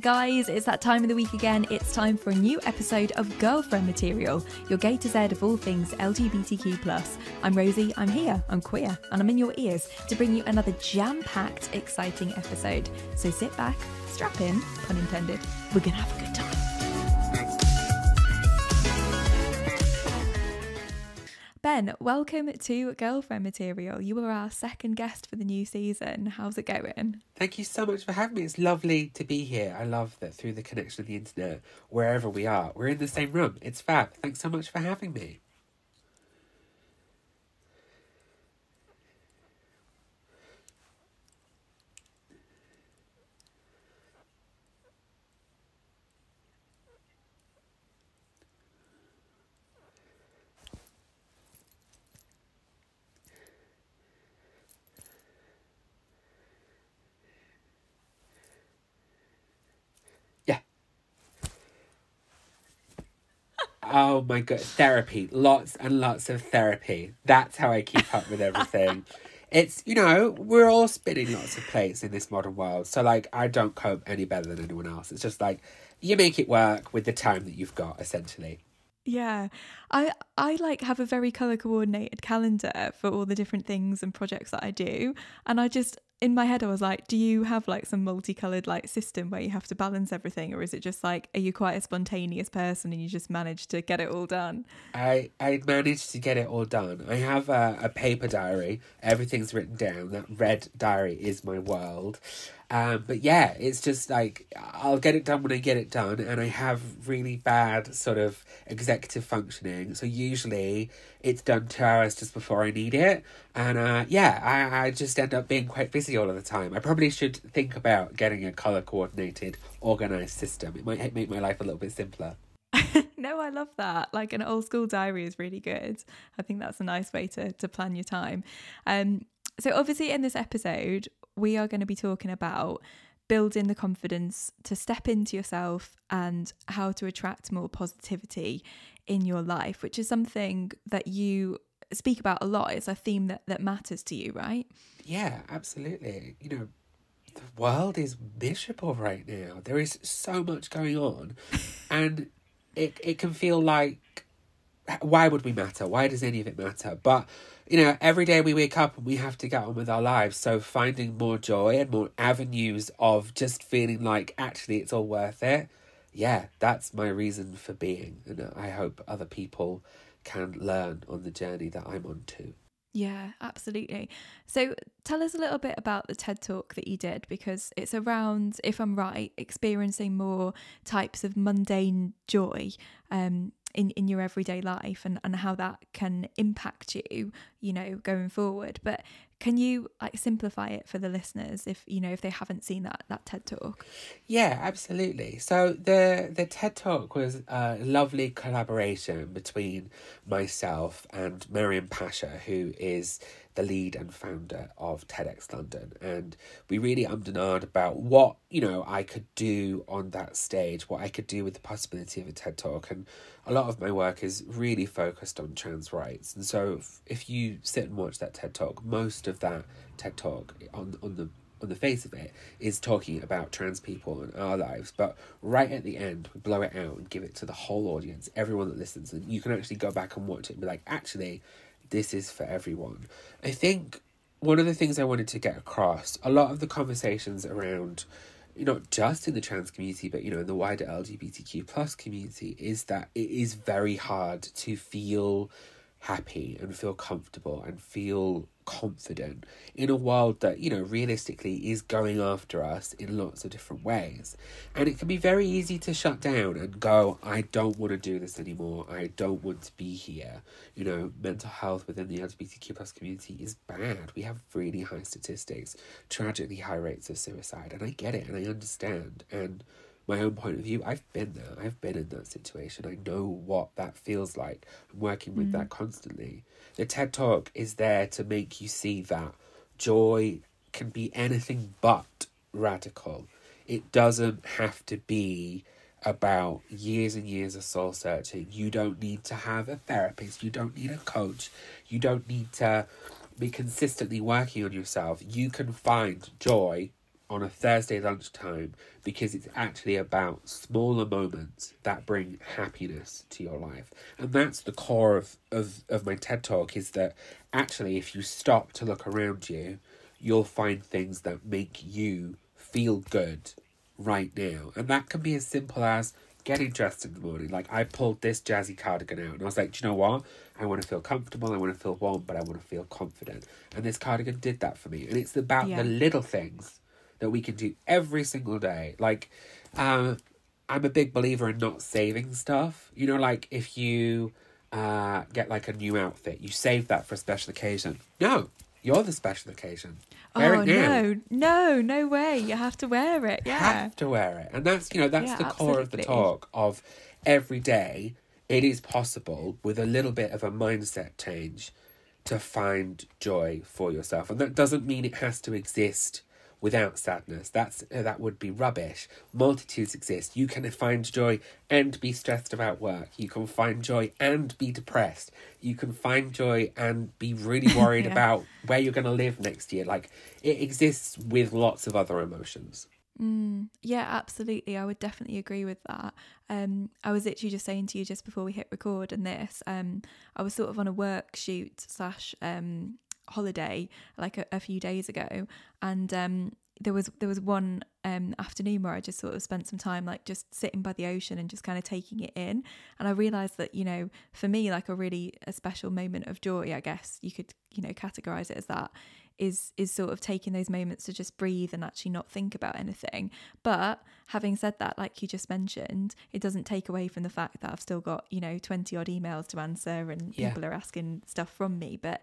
Guys, it's that time of the week again. It's time for a new episode of Girlfriend Material, your gay to Z of all things LGBTQ. I'm Rosie, I'm here, I'm queer, and I'm in your ears to bring you another jam packed, exciting episode. So sit back, strap in, pun intended, we're gonna have a good time. Ben, welcome to Girlfriend Material. You were our second guest for the new season. How's it going? Thank you so much for having me. It's lovely to be here. I love that through the connection of the internet, wherever we are, we're in the same room. It's fab. Thanks so much for having me. Oh my god, therapy. Lots and lots of therapy. That's how I keep up with everything. it's, you know, we're all spinning lots of plates in this modern world. So, like, I don't cope any better than anyone else. It's just like, you make it work with the time that you've got, essentially. Yeah. I I like have a very color coordinated calendar for all the different things and projects that I do and I just in my head I was like do you have like some multicolored like system where you have to balance everything or is it just like are you quite a spontaneous person and you just manage to get it all done? I I managed to get it all done. I have a, a paper diary. Everything's written down. That red diary is my world. Um, but yeah, it's just like I'll get it done when I get it done, and I have really bad sort of executive functioning. So usually it's done two hours just before I need it, and uh, yeah, I, I just end up being quite busy all of the time. I probably should think about getting a color coordinated, organized system. It might make my life a little bit simpler. no, I love that. Like an old school diary is really good. I think that's a nice way to to plan your time. Um, so obviously in this episode we are going to be talking about building the confidence to step into yourself and how to attract more positivity in your life, which is something that you speak about a lot. It's a theme that, that matters to you, right? Yeah, absolutely. You know, the world is miserable right now. There is so much going on, and it, it can feel like, why would we matter? Why does any of it matter? But you know, every day we wake up and we have to get on with our lives. So finding more joy and more avenues of just feeling like actually it's all worth it. Yeah, that's my reason for being. And I hope other people can learn on the journey that I'm on too. Yeah, absolutely. So tell us a little bit about the TED talk that you did because it's around, if I'm right, experiencing more types of mundane joy. Um, in, in your everyday life and, and how that can impact you, you know, going forward. But can you like simplify it for the listeners if you know if they haven't seen that that TED talk? Yeah, absolutely. So the the TED talk was a lovely collaboration between myself and Maryam Pasha, who is the lead and founder of TEDx London. And we really ummed and ahed about what, you know, I could do on that stage, what I could do with the possibility of a TED Talk. And a lot of my work is really focused on trans rights. And so if, if you sit and watch that TED Talk, most of that TED Talk on, on the on the face of it is talking about trans people and our lives but right at the end we blow it out and give it to the whole audience everyone that listens and you can actually go back and watch it and be like actually this is for everyone. I think one of the things I wanted to get across, a lot of the conversations around not just in the trans community, but you know, in the wider LGBTQ plus community, is that it is very hard to feel happy and feel comfortable and feel confident in a world that, you know, realistically is going after us in lots of different ways. And it can be very easy to shut down and go, I don't want to do this anymore. I don't want to be here. You know, mental health within the LGBTQ plus community is bad. We have really high statistics, tragically high rates of suicide. And I get it and I understand. And my own point of view, I've been there. I've been in that situation. I know what that feels like. I'm working with mm. that constantly. The TED Talk is there to make you see that joy can be anything but radical. It doesn't have to be about years and years of soul searching. You don't need to have a therapist. You don't need a coach. You don't need to be consistently working on yourself. You can find joy on a Thursday lunchtime because it's actually about smaller moments that bring happiness to your life. And that's the core of, of, of my TED talk is that actually if you stop to look around you, you'll find things that make you feel good right now. And that can be as simple as getting dressed in the morning. Like I pulled this jazzy cardigan out and I was like, do you know what? I want to feel comfortable, I want to feel warm, but I want to feel confident. And this cardigan did that for me. And it's about Yeah. the little things that we can do every single day. Like, um, I'm a big believer in not saving stuff. You know, like if you uh, get like a new outfit, you save that for a special occasion. No, you're the special occasion. Wear oh no, no, no way! You have to wear it. Yeah. Have to wear it, and that's you know that's Yeah, the core of the talk of every day. It is possible with a little bit of a mindset change to find joy for yourself, and that doesn't mean it has to exist without sadness. That's uh, that would be rubbish. Multitudes exist. You can find joy and be stressed about work. You can find joy and be depressed. You can find joy and be really worried Yeah. about where you're going to live next year. Like it exists with lots of other emotions. Mm, yeah, absolutely. I would definitely agree with that. Um, I was literally just saying to you just before we hit record and this, um, I was sort of on a work shoot slash um holiday like a, a few days ago, and um, there was there was one um afternoon where I just sort of spent some time like just sitting by the ocean and just kind of taking it in, and I realised that you know for me like a really a special moment of joy, I guess you could you know categorize it as that is is sort of taking those moments to just breathe and actually not think about anything. But having said that, like you just mentioned, it doesn't take away from the fact that I've still got, you know, 20 odd emails to answer and Yeah. people are asking stuff from me. But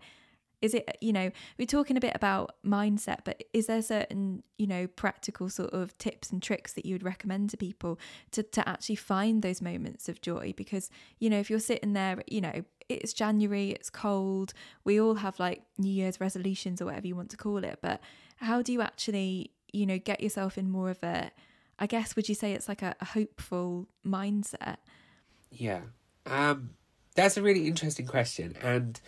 is it, you know, we're talking a bit about mindset, but is there certain, you know, practical sort of tips and tricks that you would recommend to people to, to actually find those moments of joy? Because, you know, if you're sitting there, you know, it's January, it's cold, we all have like New Year's resolutions or whatever you want to call it, but how do you actually, you know, get yourself in more of a, I guess, would you say it's like a, a hopeful mindset? Yeah. Um, that's a really interesting question. And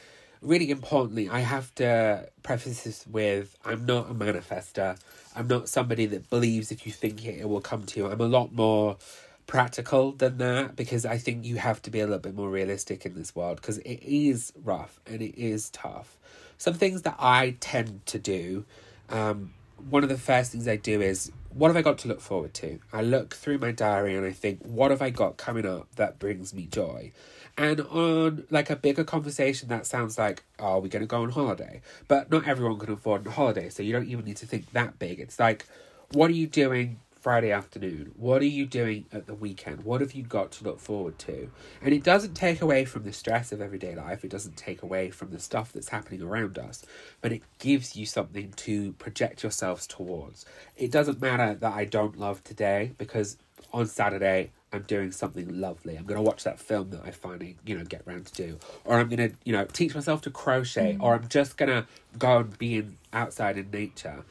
really importantly, I have to preface this with I'm not a manifester. I'm not somebody that believes if you think it, it will come to you. I'm a lot more practical than that because I think you have to be a little bit more realistic in this world because it is rough and it is tough. Some things that I tend to do, um, one of the first things I do is what have I got to look forward to? I look through my diary and I think, what have I got coming up that brings me joy? And on like a bigger conversation, that sounds like, oh, are we going to go on holiday? But not everyone can afford a holiday, so you don't even need to think that big. It's like, what are you doing Friday afternoon? What are you doing at the weekend? What have you got to look forward to? And it doesn't take away from the stress of everyday life, it doesn't take away from the stuff that's happening around us, but it gives you something to project yourselves towards. It doesn't matter that I don't love today because on Saturday I'm doing something lovely. I'm going to watch that film that I finally, you know, get round to do. Or I'm going to, you know, teach myself to crochet. Mm. Or I'm just going to go and be in, outside in nature.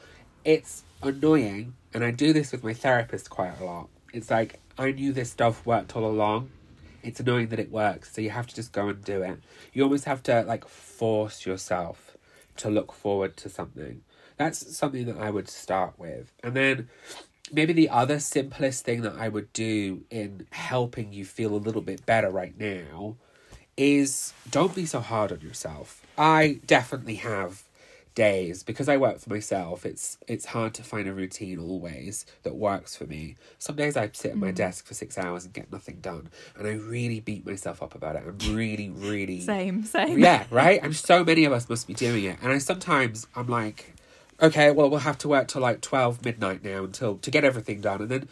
It's annoying. And I do this with my therapist quite a lot. It's like, I knew this stuff worked all along. It's annoying that it works. So you have to just go and do it. You almost have to, like, force yourself to look forward to something. That's something that I would start with. And then maybe the other simplest thing that I would do in helping you feel a little bit better right now is don't be so hard on yourself. I definitely have days because I work for myself. It's it's hard to find a routine always that works for me. Some days I sit at my mm. desk for 6 hours and get nothing done and I really beat myself up about it. I'm really really Same, same. yeah, right? And so many of us must be doing it. And I sometimes I'm like, okay, well we'll have to work till like twelve midnight now until to get everything done. And then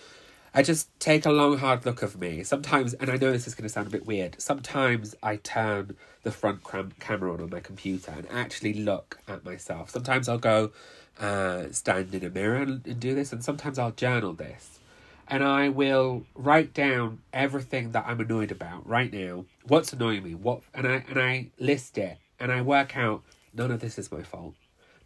I just take a long hard look of me. Sometimes and I know this is gonna sound a bit weird, sometimes I turn the front cram- camera on on my computer and actually look at myself. Sometimes I'll go uh, stand in a mirror and, and do this, and sometimes I'll journal this and I will write down everything that I'm annoyed about right now. What's annoying me? What and I and I list it and I work out none of this is my fault.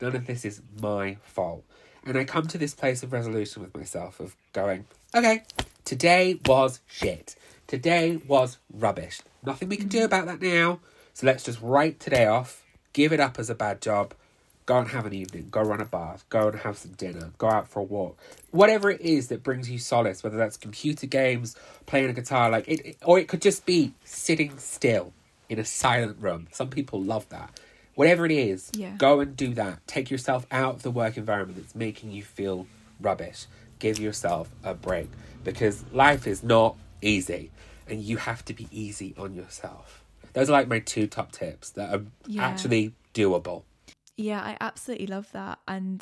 None of this is my fault. And I come to this place of resolution with myself of going, okay, today was shit. Today was rubbish. Nothing we can do about that now. So let's just write today off, give it up as a bad job, go and have an evening, go run a bath, go and have some dinner, go out for a walk. Whatever it is that brings you solace, whether that's computer games, playing a guitar, like it, or it could just be sitting still in a silent room. Some people love that. Whatever it is, Yeah. go and do that. Take yourself out of the work environment that's making you feel rubbish. Give yourself a break because life is not easy and you have to be easy on yourself. Those are like my two top tips that are Yeah. actually doable. Yeah, I absolutely love that. And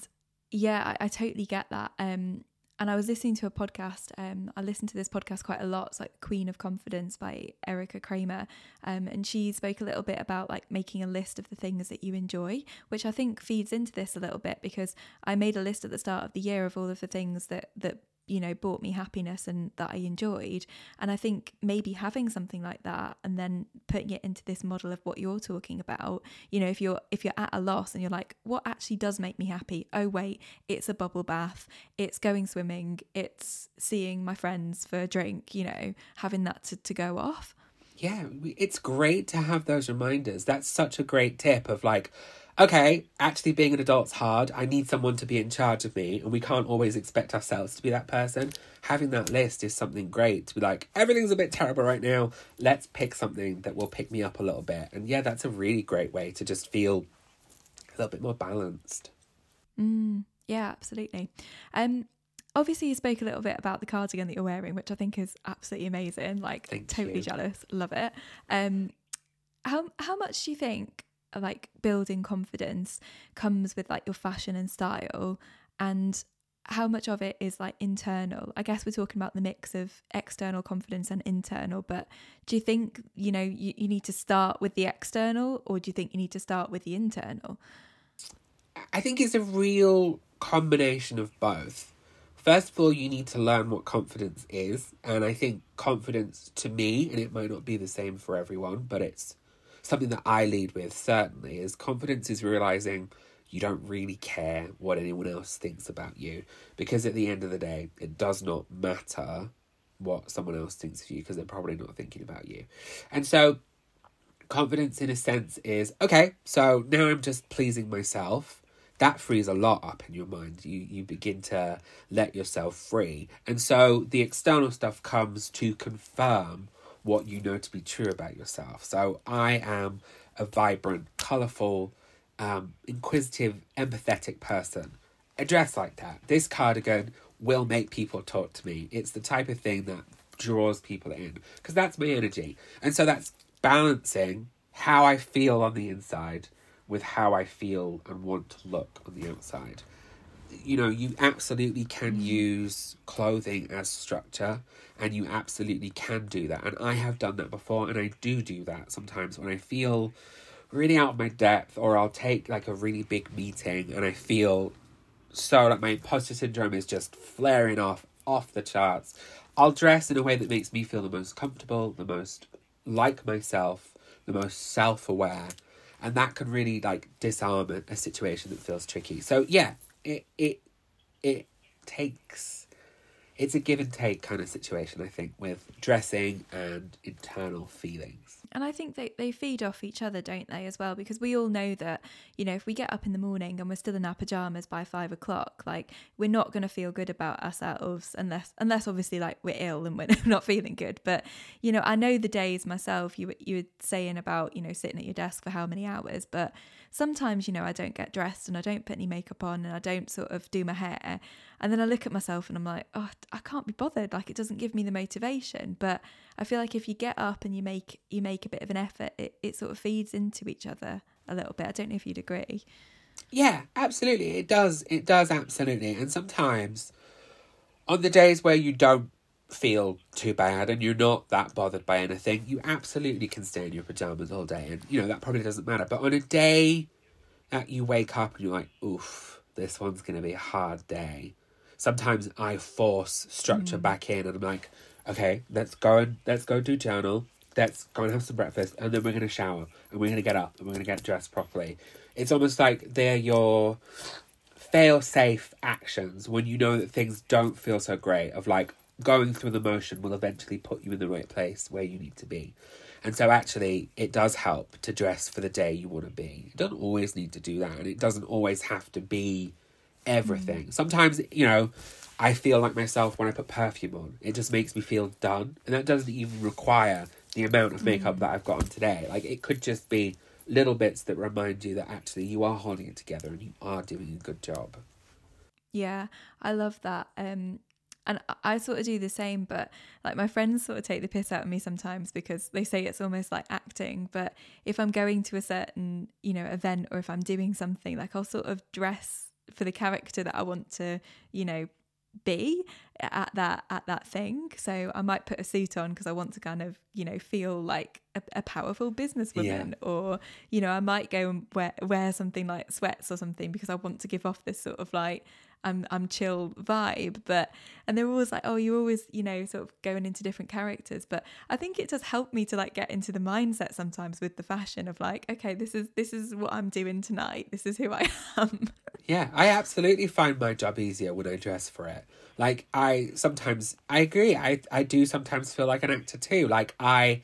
yeah, I, I totally get that. Um, and I was listening to a podcast. Um, I listen to this podcast quite a lot. It's like Queen of Confidence by Erika Cramer. Um, and she spoke a little bit about like making a list of the things that you enjoy, which I think feeds into this a little bit because I made a list at the start of the year of all of the things that that you know brought me happiness and that I enjoyed. And I think maybe having something like that and then putting it into this model of what you're talking about, you know, if you're if you're at a loss and you're like, what actually does make me happy? Oh wait, it's a bubble bath, it's going swimming, it's seeing my friends for a drink, you know, having that to, to go off. Yeah, it's great to have those reminders. That's such a great tip of like, okay, actually being an adult's hard. I need someone to be in charge of me, and we can't always expect ourselves to be that person. Having that list is something great to be like, everything's a bit terrible right now. Let's pick something that will pick me up a little bit. And yeah, that's a really great way to just feel a little bit more balanced. Mm, yeah, absolutely. Um, obviously you spoke a little bit about the cardigan that you're wearing, which I think is absolutely amazing. Like Thank totally you. jealous, love it. Um, how how much do you think Uh, like building confidence comes with like your fashion and style, and how much of it is like internal? I guess we're talking about the mix of external confidence and internal, but do you think you know you, you need to start with the external, or do you think you need to start with the internal? I think it's a real combination of both. First of all, you need to learn what confidence is. And I think confidence to me, and it might not be the same for everyone, but it's something that I lead with certainly, is confidence is realizing you don't really care what anyone else thinks about you. Because at the end of the day, it does not matter what someone else thinks of you because they're probably not thinking about you. And so confidence in a sense is okay so now i'm just pleasing myself that frees a lot up in your mind you you begin to let yourself free and so the external stuff comes to confirm what you know to be true about yourself. So i am a vibrant colorful um, inquisitive empathetic person. A dress like that. This cardigan will make people talk to me. It's the type of thing that draws people in because that's my energy. And so that's balancing how I feel on the inside with how I feel and want to look on the outside. You know, you absolutely can use clothing as structure and you absolutely can do that. And I have done that before and I do do that sometimes when I feel really out of my depth or I'll take like a really big meeting and I feel so like my imposter syndrome is just flaring off off the charts. I'll dress in a way that makes me feel the most comfortable, the most like myself, the most self aware, and that can really like disarm a, a situation that feels tricky. So yeah, it it it takes it's a give and take kind of situation, I think, with dressing and internal feelings. And I think they, they feed off each other, don't they, as well? Because we all know that, you know, if we get up in the morning and we're still in our pajamas by five o'clock, like we're not going to feel good about ourselves unless, unless obviously like we're ill and we're not feeling good. But, you know, I know the days myself, you, you were saying about, you know, sitting at your desk for how many hours, but sometimes, you know, I don't get dressed and I don't put any makeup on and I don't sort of do my hair. And then I look at myself and I'm like, oh, I can't be bothered. Like it doesn't give me the motivation. But I feel like if you get up and you make you make a bit of an effort, it, it sort of feeds into each other a little bit. I don't know if you'd agree. Yeah, absolutely. It does. It does absolutely. And sometimes on the days where you don't feel too bad and you're not that bothered by anything, you absolutely can stay in your pajamas all day. And, you know, that probably doesn't matter. But on a day that you wake up and you're like, oof, this one's going to be a hard day. Sometimes I force structure mm. back in and I'm like, okay, let's go and let's go do journal. Let's go and have some breakfast and then we're going to shower and we're going to get up and we're going to get dressed properly. It's almost like they're your fail safe actions when you know that things don't feel so great of like going through the motion will eventually put you in the right place where you need to be And so, actually, it does help to dress for the day you want to be. You don't always need to do that, and it doesn't always have to be everything. Mm. Sometimes, you know, I feel like myself when I put perfume on. It just makes me feel done, and that doesn't even require the amount of makeup mm. that I've got on today. Like, it could just be little bits that remind you that actually you are holding it together and you are doing a good job. Yeah, I love that. Um, and I sort of do the same, but like my friends sort of take the piss out of me sometimes because they say it's almost like acting. But if I'm going to a certain, you know, event or if I'm doing something, like I'll sort of dress for the character that I want to, you know, be at that at that thing so i might put a suit on because i want to kind of you know feel like a, a powerful businesswoman yeah. or you know i might go and wear, wear something like sweats or something because i want to give off this sort of like I'm I'm chill vibe. But and they're always like, oh, you're always you know sort of going into different characters. But I think it does help me to like get into the mindset sometimes with the fashion of like, okay, this is this is what I'm doing tonight. This is who I am. Yeah, I absolutely find my job easier when I dress for it. Like I sometimes I agree. I I do sometimes feel like an actor too. Like I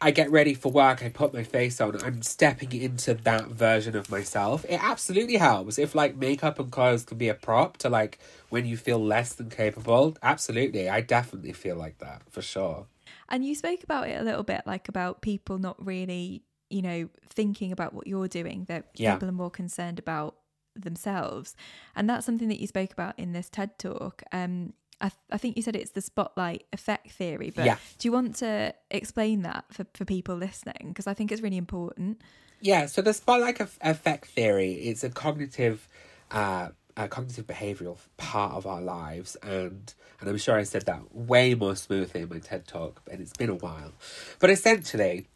I get ready for work, I put my face on, I'm stepping into that version of myself. It absolutely helps. If like makeup and clothes can be a prop to like when you feel less than capable, absolutely. I definitely feel like that for sure. And you spoke about it a little bit, like about people not really, you know, thinking about what you're doing, that yeah. people are more concerned about themselves. And that's something that you spoke about in this TED talk. Um, I, th- I think you said it's the spotlight effect theory, but yeah. do you want to explain that for, for people listening? Because I think it's really important. Yeah, so the spotlight effect theory is a cognitive, uh, a cognitive behavioral part of our lives, and and I'm sure I said that way more smoothly in my TED talk, and it's been a while. But essentially,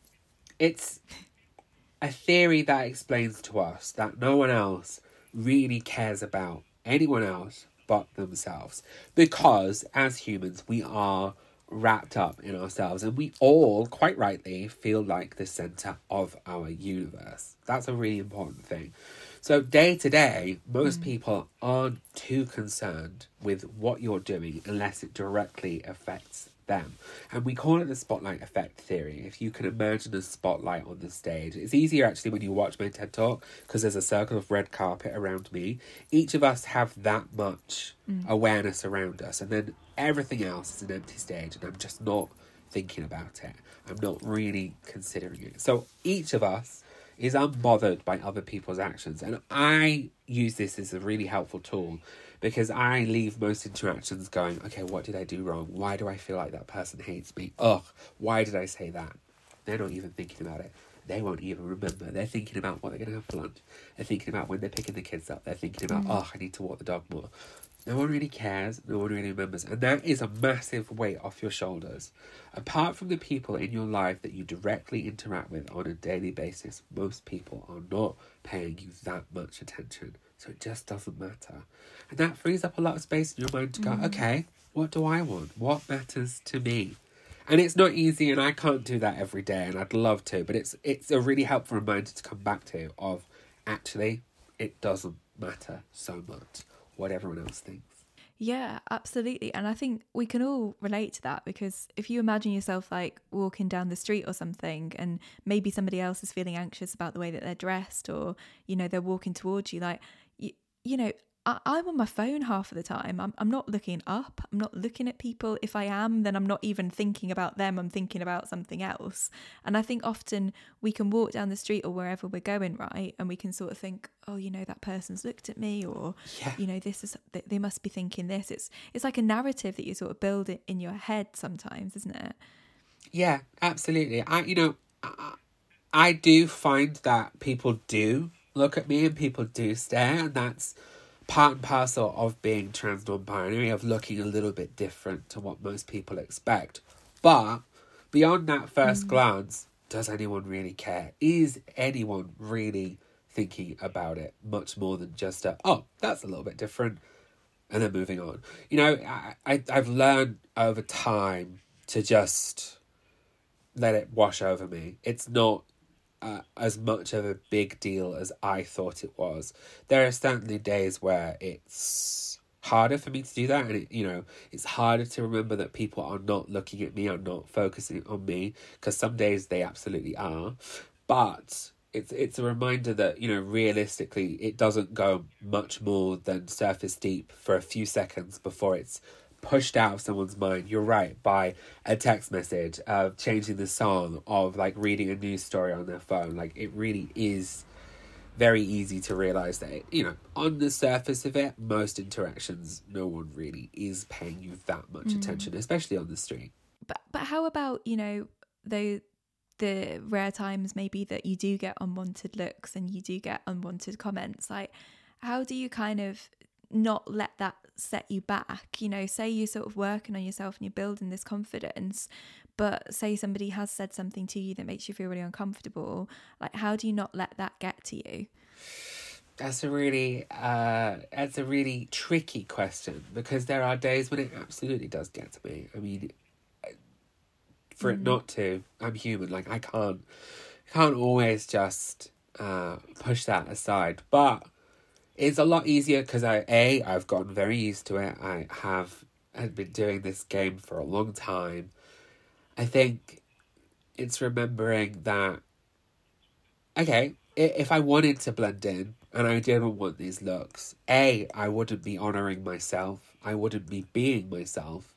it's a theory that explains to us that no one else really cares about anyone else but themselves. Because as humans, we are wrapped up in ourselves and we all, quite rightly, feel like the center of our universe. That's a really important thing. So, day to day, most mm. people aren't too concerned with what you're doing unless it directly affects them. And we call it the spotlight effect theory. If you can imagine a spotlight on the stage, it's easier actually when you watch my TED talk because there's a circle of red carpet around me. Each of us have that much mm. awareness around us, and then everything else is an empty stage, and I'm just not thinking about it. I'm not really considering it. So each of us is unbothered by other people's actions, and I use this as a really helpful tool because I leave most interactions going, okay, what did I do wrong? Why do I feel like that person hates me? Ugh, why did I say that? They're not even thinking about it. They won't even remember. They're thinking about what they're going to have for lunch. They're thinking about when they're picking the kids up. They're thinking about, mm. oh, I need to walk the dog more. No one really cares. No one really remembers. And that is a massive weight off your shoulders. Apart from the people in your life that you directly interact with on a daily basis, most people are not paying you that much attention. So it just doesn't matter. And that frees up a lot of space in your mind to go, mm. okay, what do I want? What matters to me? And it's not easy and I can't do that every day and I'd love to, but it's it's a really helpful reminder to come back to of actually it doesn't matter so much what everyone else thinks. Yeah, absolutely. And I think we can all relate to that because if you imagine yourself like walking down the street or something and maybe somebody else is feeling anxious about the way that they're dressed or, you know, they're walking towards you, like, you, know, I, am on my phone half of the time. I'm, I'm not looking up. I'm not looking at people. If I am, then I'm not even thinking about them. I'm thinking about something else. And I think often we can walk down the street or wherever we're going, right? And we can sort of think, oh, you know, that person's looked at me, or yeah. you know, this is they must be thinking this. It's it's like a narrative that you sort of build it in your head sometimes, isn't it? Yeah, absolutely. I you know, I, I do find that people do look at me and people do stare, and that's part and parcel of being trans non binary, of looking a little bit different to what most people expect. But beyond that first mm. glance, does anyone really care? Is anyone really thinking about it much more than just a, oh, that's a little bit different, and then moving on? You know, I, I I've learned over time to just let it wash over me. It's not uh, as much of a big deal as I thought it was. There are certainly days where it's harder for me to do that and it, you know it's harder to remember that people are not looking at me are not focusing on me because some days they absolutely are but it's it's a reminder that you know realistically it doesn't go much more than surface deep for a few seconds before it's pushed out of someone's mind you're right by a text message of changing the song of like reading a news story on their phone. Like it really is very easy to realize that you know on the surface of it most interactions no one really is paying you that much mm. attention especially on the street. But but how about you know the the rare times maybe that you do get unwanted looks and you do get unwanted comments? Like how do you kind of not let that set you back you know say you're sort of working on yourself and you're building this confidence but say somebody has said something to you that makes you feel really uncomfortable like how do you not let that get to you that's a really uh that's a really tricky question because there are days when it absolutely does get to me i mean for it mm. not to i'm human like i can't can't always just uh push that aside but it's a lot easier because I a I've gotten very used to it. I have had been doing this game for a long time. I think it's remembering that okay, if I wanted to blend in and I didn't want these looks, A, I wouldn't be honoring myself. I wouldn't be being myself.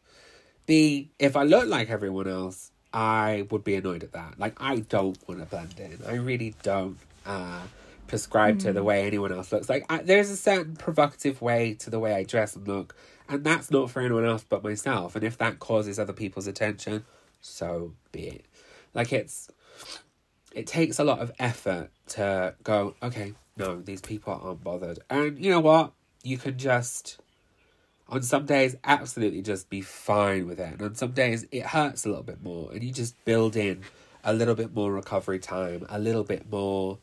B, if I looked like everyone else, I would be annoyed at that. Like I don't want to blend in. I really don't. Uh prescribe mm. to the mm. way anyone else looks. Like, I, there's a certain provocative way to the way I dress and look, and that's not for anyone else but myself. And if that causes other people's attention, so be it. Like, it's it takes a lot of effort to go, okay, no, these people aren't bothered. And you know what? You can just, on some days, absolutely just be fine with it. And on some days, it hurts a little bit more. And you just build in a little bit more recovery time, a little bit more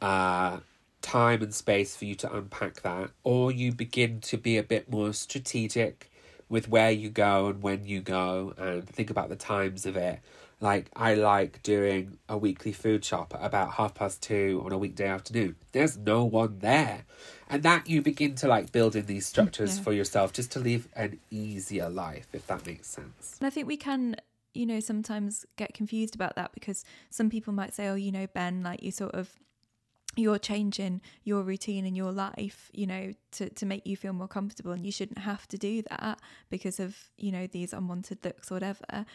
uh, time and space for you to unpack that, or you begin to be a bit more strategic with where you go and when you go and think about the times of it. Like, I like doing a weekly food shop at about half past two on a weekday afternoon. There's no one there. And that you begin to like build in these structures yeah. for yourself just to live an easier life, if that makes sense. And I think we can you know sometimes get confused about that because some people might say oh you know ben like you sort of you're changing your routine in your life you know to to make you feel more comfortable and you shouldn't have to do that because of you know these unwanted looks or whatever.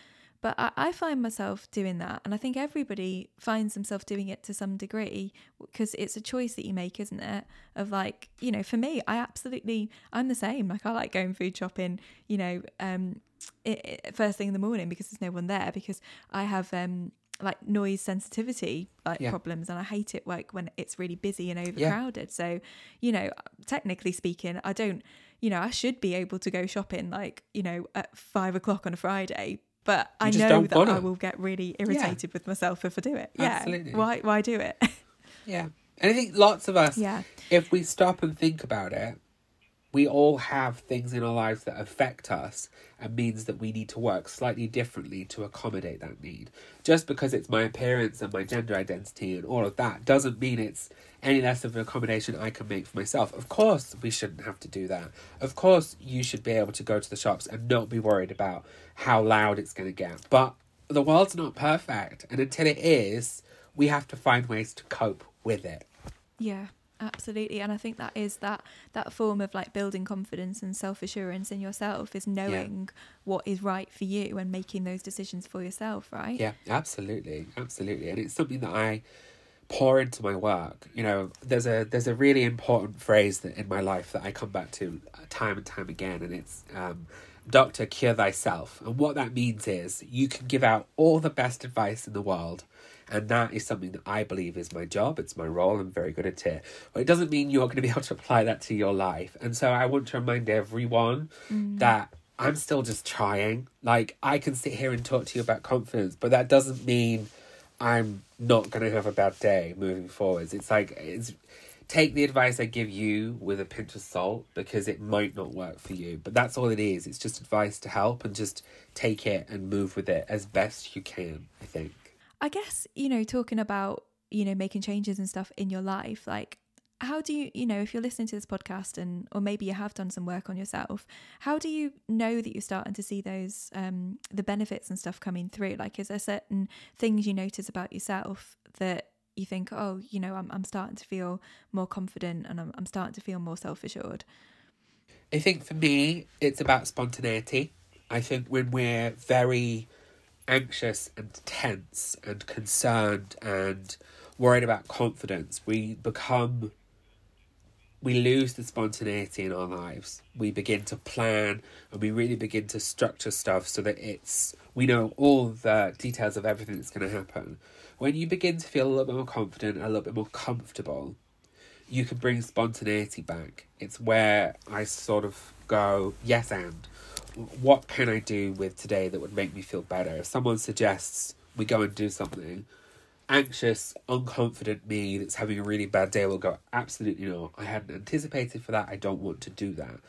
But I, I find myself doing that and i think everybody finds themselves doing it to some degree because it's a choice that you make isn't it? Of like you know for me i absolutely i'm the same. Like i like going food shopping you know um it, it, first thing in the morning because there's no one there because i have um like noise sensitivity like yeah. problems and I hate it like when it's really busy and overcrowded. Yeah. So, you know, technically speaking, I don't you know, I should be able to go shopping like, you know, at five o'clock on a Friday. But you I know that. I will get really irritated yeah. with myself if I do it. Absolutely. Yeah. Why why do it? yeah. And I think lots of us, yeah. if we stop and think about it, we all have things in our lives that affect us and means that we need to work slightly differently to accommodate that need. Just because it's my appearance and my gender identity and all of that doesn't mean it's any less of an accommodation I can make for myself. Of course, we shouldn't have to do that. Of course, you should be able to go to the shops and not be worried about how loud it's going to get. But the world's not perfect, and until it is, we have to find ways to cope with it. Yeah absolutely and i think that is that that form of like building confidence and self-assurance in yourself is knowing yeah. what is right for you and making those decisions for yourself right yeah absolutely absolutely and it's something that i pour into my work you know there's a there's a really important phrase that in my life that i come back to time and time again and it's um doctor cure thyself and what that means is you can give out all the best advice in the world and that is something that I believe is my job, it's my role, I'm very good at it. But it doesn't mean you're going to be able to apply that to your life. And so I want to remind everyone mm. that I'm still just trying. Like, I can sit here and talk to you about confidence, but that doesn't mean I'm not going to have a bad day moving forwards. It's like, it's take the advice I give you with a pinch of salt because it might not work for you. But that's all it is. It's just advice to help and just take it and move with it as best you can, I think. I guess, you know, talking about, you know, making changes and stuff in your life, like how do you you know if you're listening to this podcast and or maybe you have done some work on yourself how do you know that you're starting to see those um the benefits and stuff coming through like is there certain things you notice about yourself that you think oh you know i'm, I'm starting to feel more confident and I'm, I'm starting to feel more self-assured I think for me, it's about spontaneity. I think when we're very anxious and tense and concerned and worried about confidence, we become, we lose the spontaneity in our lives. We begin to plan and we really begin to structure stuff so that it's, we know all the details of everything that's going to happen. When you begin to feel a little bit more confident, a little bit more comfortable, you can bring spontaneity back. It's where I sort of go, yes, and what can I do with today that would make me feel better? If someone suggests we go and do something, anxious, unconfident me that's having a really bad day will go, absolutely no, I hadn't anticipated for that, I don't want to do that.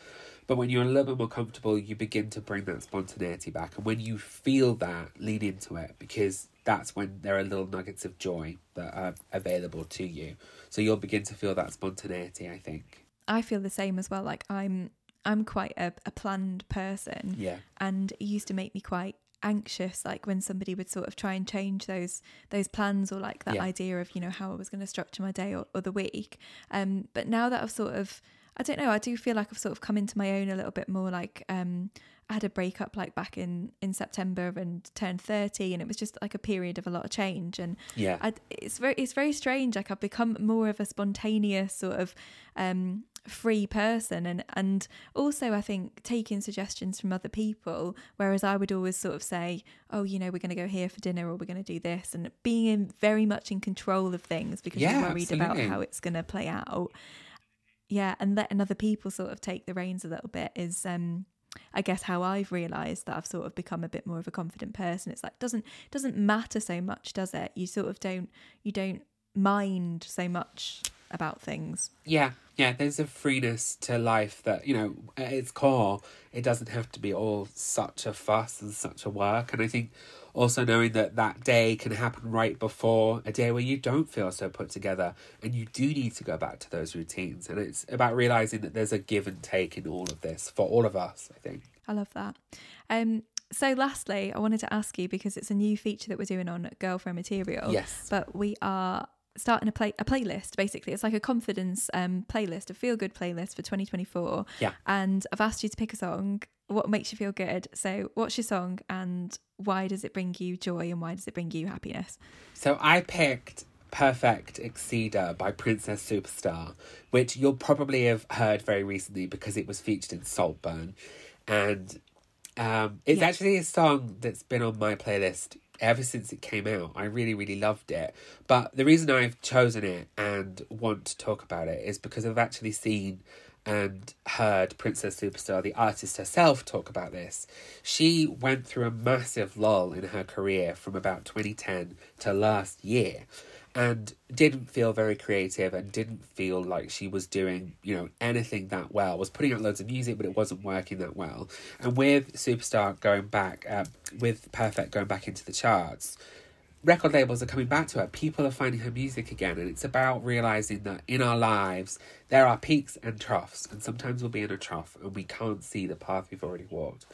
But when you're a little bit more comfortable, you begin to bring that spontaneity back. And when you feel that, lean into it because that's when there are little nuggets of joy that are available to you. So you'll begin to feel that spontaneity, I think. I feel the same as well. Like I'm I'm quite a, a planned person. Yeah. And it used to make me quite anxious like when somebody would sort of try and change those those plans or like that Yeah. idea of you know how I was going to structure my day or, or the week um but now that I've sort of I don't know I do feel like I've sort of come into my own a little bit more like um I had a breakup like back in in September and turned 30 and it was just like a period of a lot of change and Yeah. I, it's very it's very strange. Like I've become more of a spontaneous sort of um, free person, and and also I think taking suggestions from other people. Whereas I would always sort of say, oh, you know, we're going to go here for dinner, or we're going to do this, and being in, very much in control of things because Yeah, you're worried about how it's going to play out. Yeah, and letting other people sort of take the reins a little bit is. um I guess how I've realised that I've sort of become a bit more of a confident person. It's like doesn't doesn't matter so much, does it? You sort of don't you don't mind so much about things. Yeah, yeah, there's a freeness to life that, you know, at its core, it doesn't have to be all such a fuss and such a work. And I think also knowing that that day can happen right before a day where you don't feel so put together and you do need to go back to those routines. And it's about realizing that there's a give and take in all of this for all of us, I think. I love that. Um so lastly, I wanted to ask you because it's a new feature that we're doing on Girlfriend Material. Yes. But we are starting a play a playlist basically. It's like a confidence um playlist, a feel good playlist for 2024. Yeah. And I've asked you to pick a song, what makes you feel good. So what's your song and why does it bring you joy and why does it bring you happiness? So I picked Perfect Exceeder by Princess Superstar, which you'll probably have heard very recently because it was featured in Saltburn. And um, it's Yes. actually a song that's been on my playlist ever since it came out. I really, really loved it. But the reason I've chosen it and want to talk about it is because I've actually seen and heard Princess Superstar, the artist herself, talk about this. She went through a massive lull in her career from about 2010 to last year and didn't feel very creative and didn't feel like she was doing, you know, anything that well. Was putting out loads of music, but it wasn't working that well. And with Superstar going back, uh, with Perfect going back into the charts, record labels are coming back to her. People are finding her music again, and it's about realizing that in our lives there are peaks and troughs, and sometimes we'll be in a trough and we can't see the path we've already walked.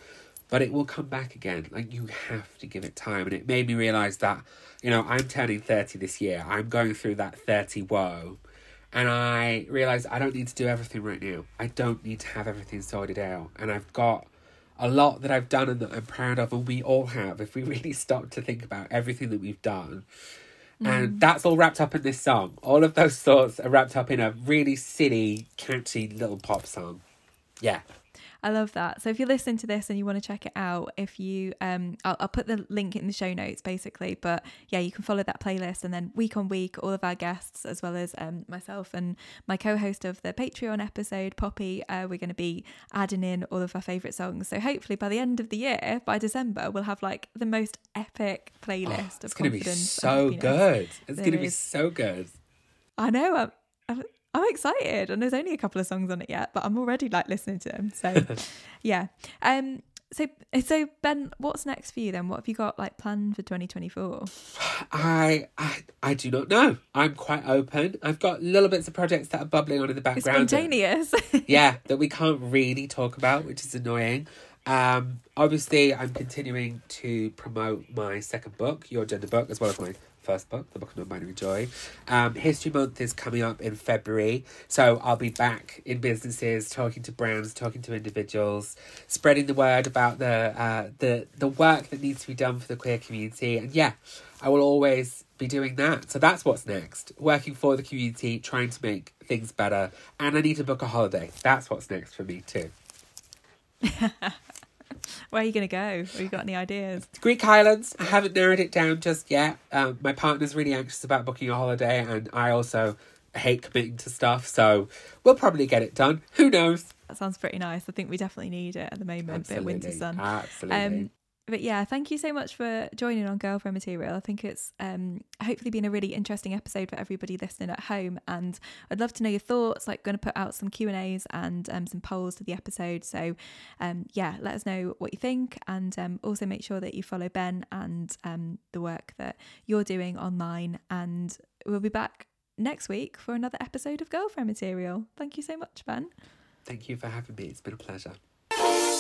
But it will come back again. Like you have to give it time, and it made me realize that you know I'm turning thirty this year. I'm going through that thirty woe, and I realized I don't need to do everything right now. I don't need to have everything sorted out, and I've got a lot that I've done and that I'm proud of, and we all have if we really stop to think about everything that we've done. And mm. that's all wrapped up in this song. All of those thoughts are wrapped up in a really silly, catchy little pop song. Yeah. I love that. So if you listen to this and you want to check it out, if you, um, I'll, I'll put the link in the show notes basically. But yeah, you can follow that playlist, and then week on week, all of our guests, as well as um, myself and my co-host of the Patreon episode, Poppy, uh, we're going to be adding in all of our favorite songs. So hopefully by the end of the year, by December, we'll have like the most epic playlist Oh, of it's going to be so good. It's going to be so good. I know. I'm, I'm, I'm excited, and there's only a couple of songs on it yet, but I'm already like listening to them. So, yeah. Um. So, so Ben, what's next for you then? What have you got like planned for 2024? I, I I do not know. I'm quite open. I've got little bits of projects that are bubbling on in the background. Spontaneous. yeah, that we can't really talk about, which is annoying. Um, obviously, I'm continuing to promote my second book, Your Gender Book, as well as my first book, The Book of Non-Binary Joy. Um, History Month is coming up in February, so I'll be back in businesses, talking to brands, talking to individuals, spreading the word about the uh, the the work that needs to be done for the queer community. And yeah, I will always be doing that. So that's what's next. Working for the community, trying to make things better, and I need to book a holiday. That's what's next for me too. Where are you going to go? Have you got any ideas? Greek Islands. I haven't narrowed it down just yet. Um, my partner's really anxious about booking a holiday, and I also hate committing to stuff, so we'll probably get it done. Who knows? That sounds pretty nice. I think we definitely need it at the moment. Absolutely. Bit of winter sun. Absolutely. Um, but yeah, thank you so much for joining on Girlfriend Material. I think it's um, hopefully been a really interesting episode for everybody listening at home, and I'd love to know your thoughts. Like, going to put out some Q and A's and um, some polls to the episode. So, um, yeah, let us know what you think, and um, also make sure that you follow Ben and um, the work that you're doing online. And we'll be back next week for another episode of Girlfriend Material. Thank you so much, Ben. Thank you for having me. It's been a pleasure.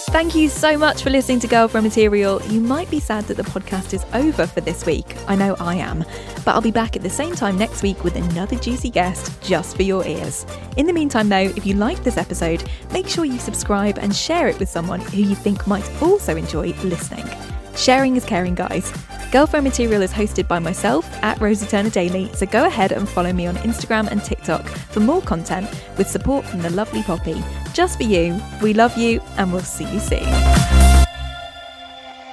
Thank you so much for listening to Girlfriend Material. You might be sad that the podcast is over for this week. I know I am. But I'll be back at the same time next week with another juicy guest just for your ears. In the meantime, though, if you liked this episode, make sure you subscribe and share it with someone who you think might also enjoy listening. Sharing is caring, guys. Girlfriend Material is hosted by myself at Rosie Turner Daily, so go ahead and follow me on Instagram and TikTok for more content with support from the lovely Poppy. Just for you, we love you, and we'll see you soon.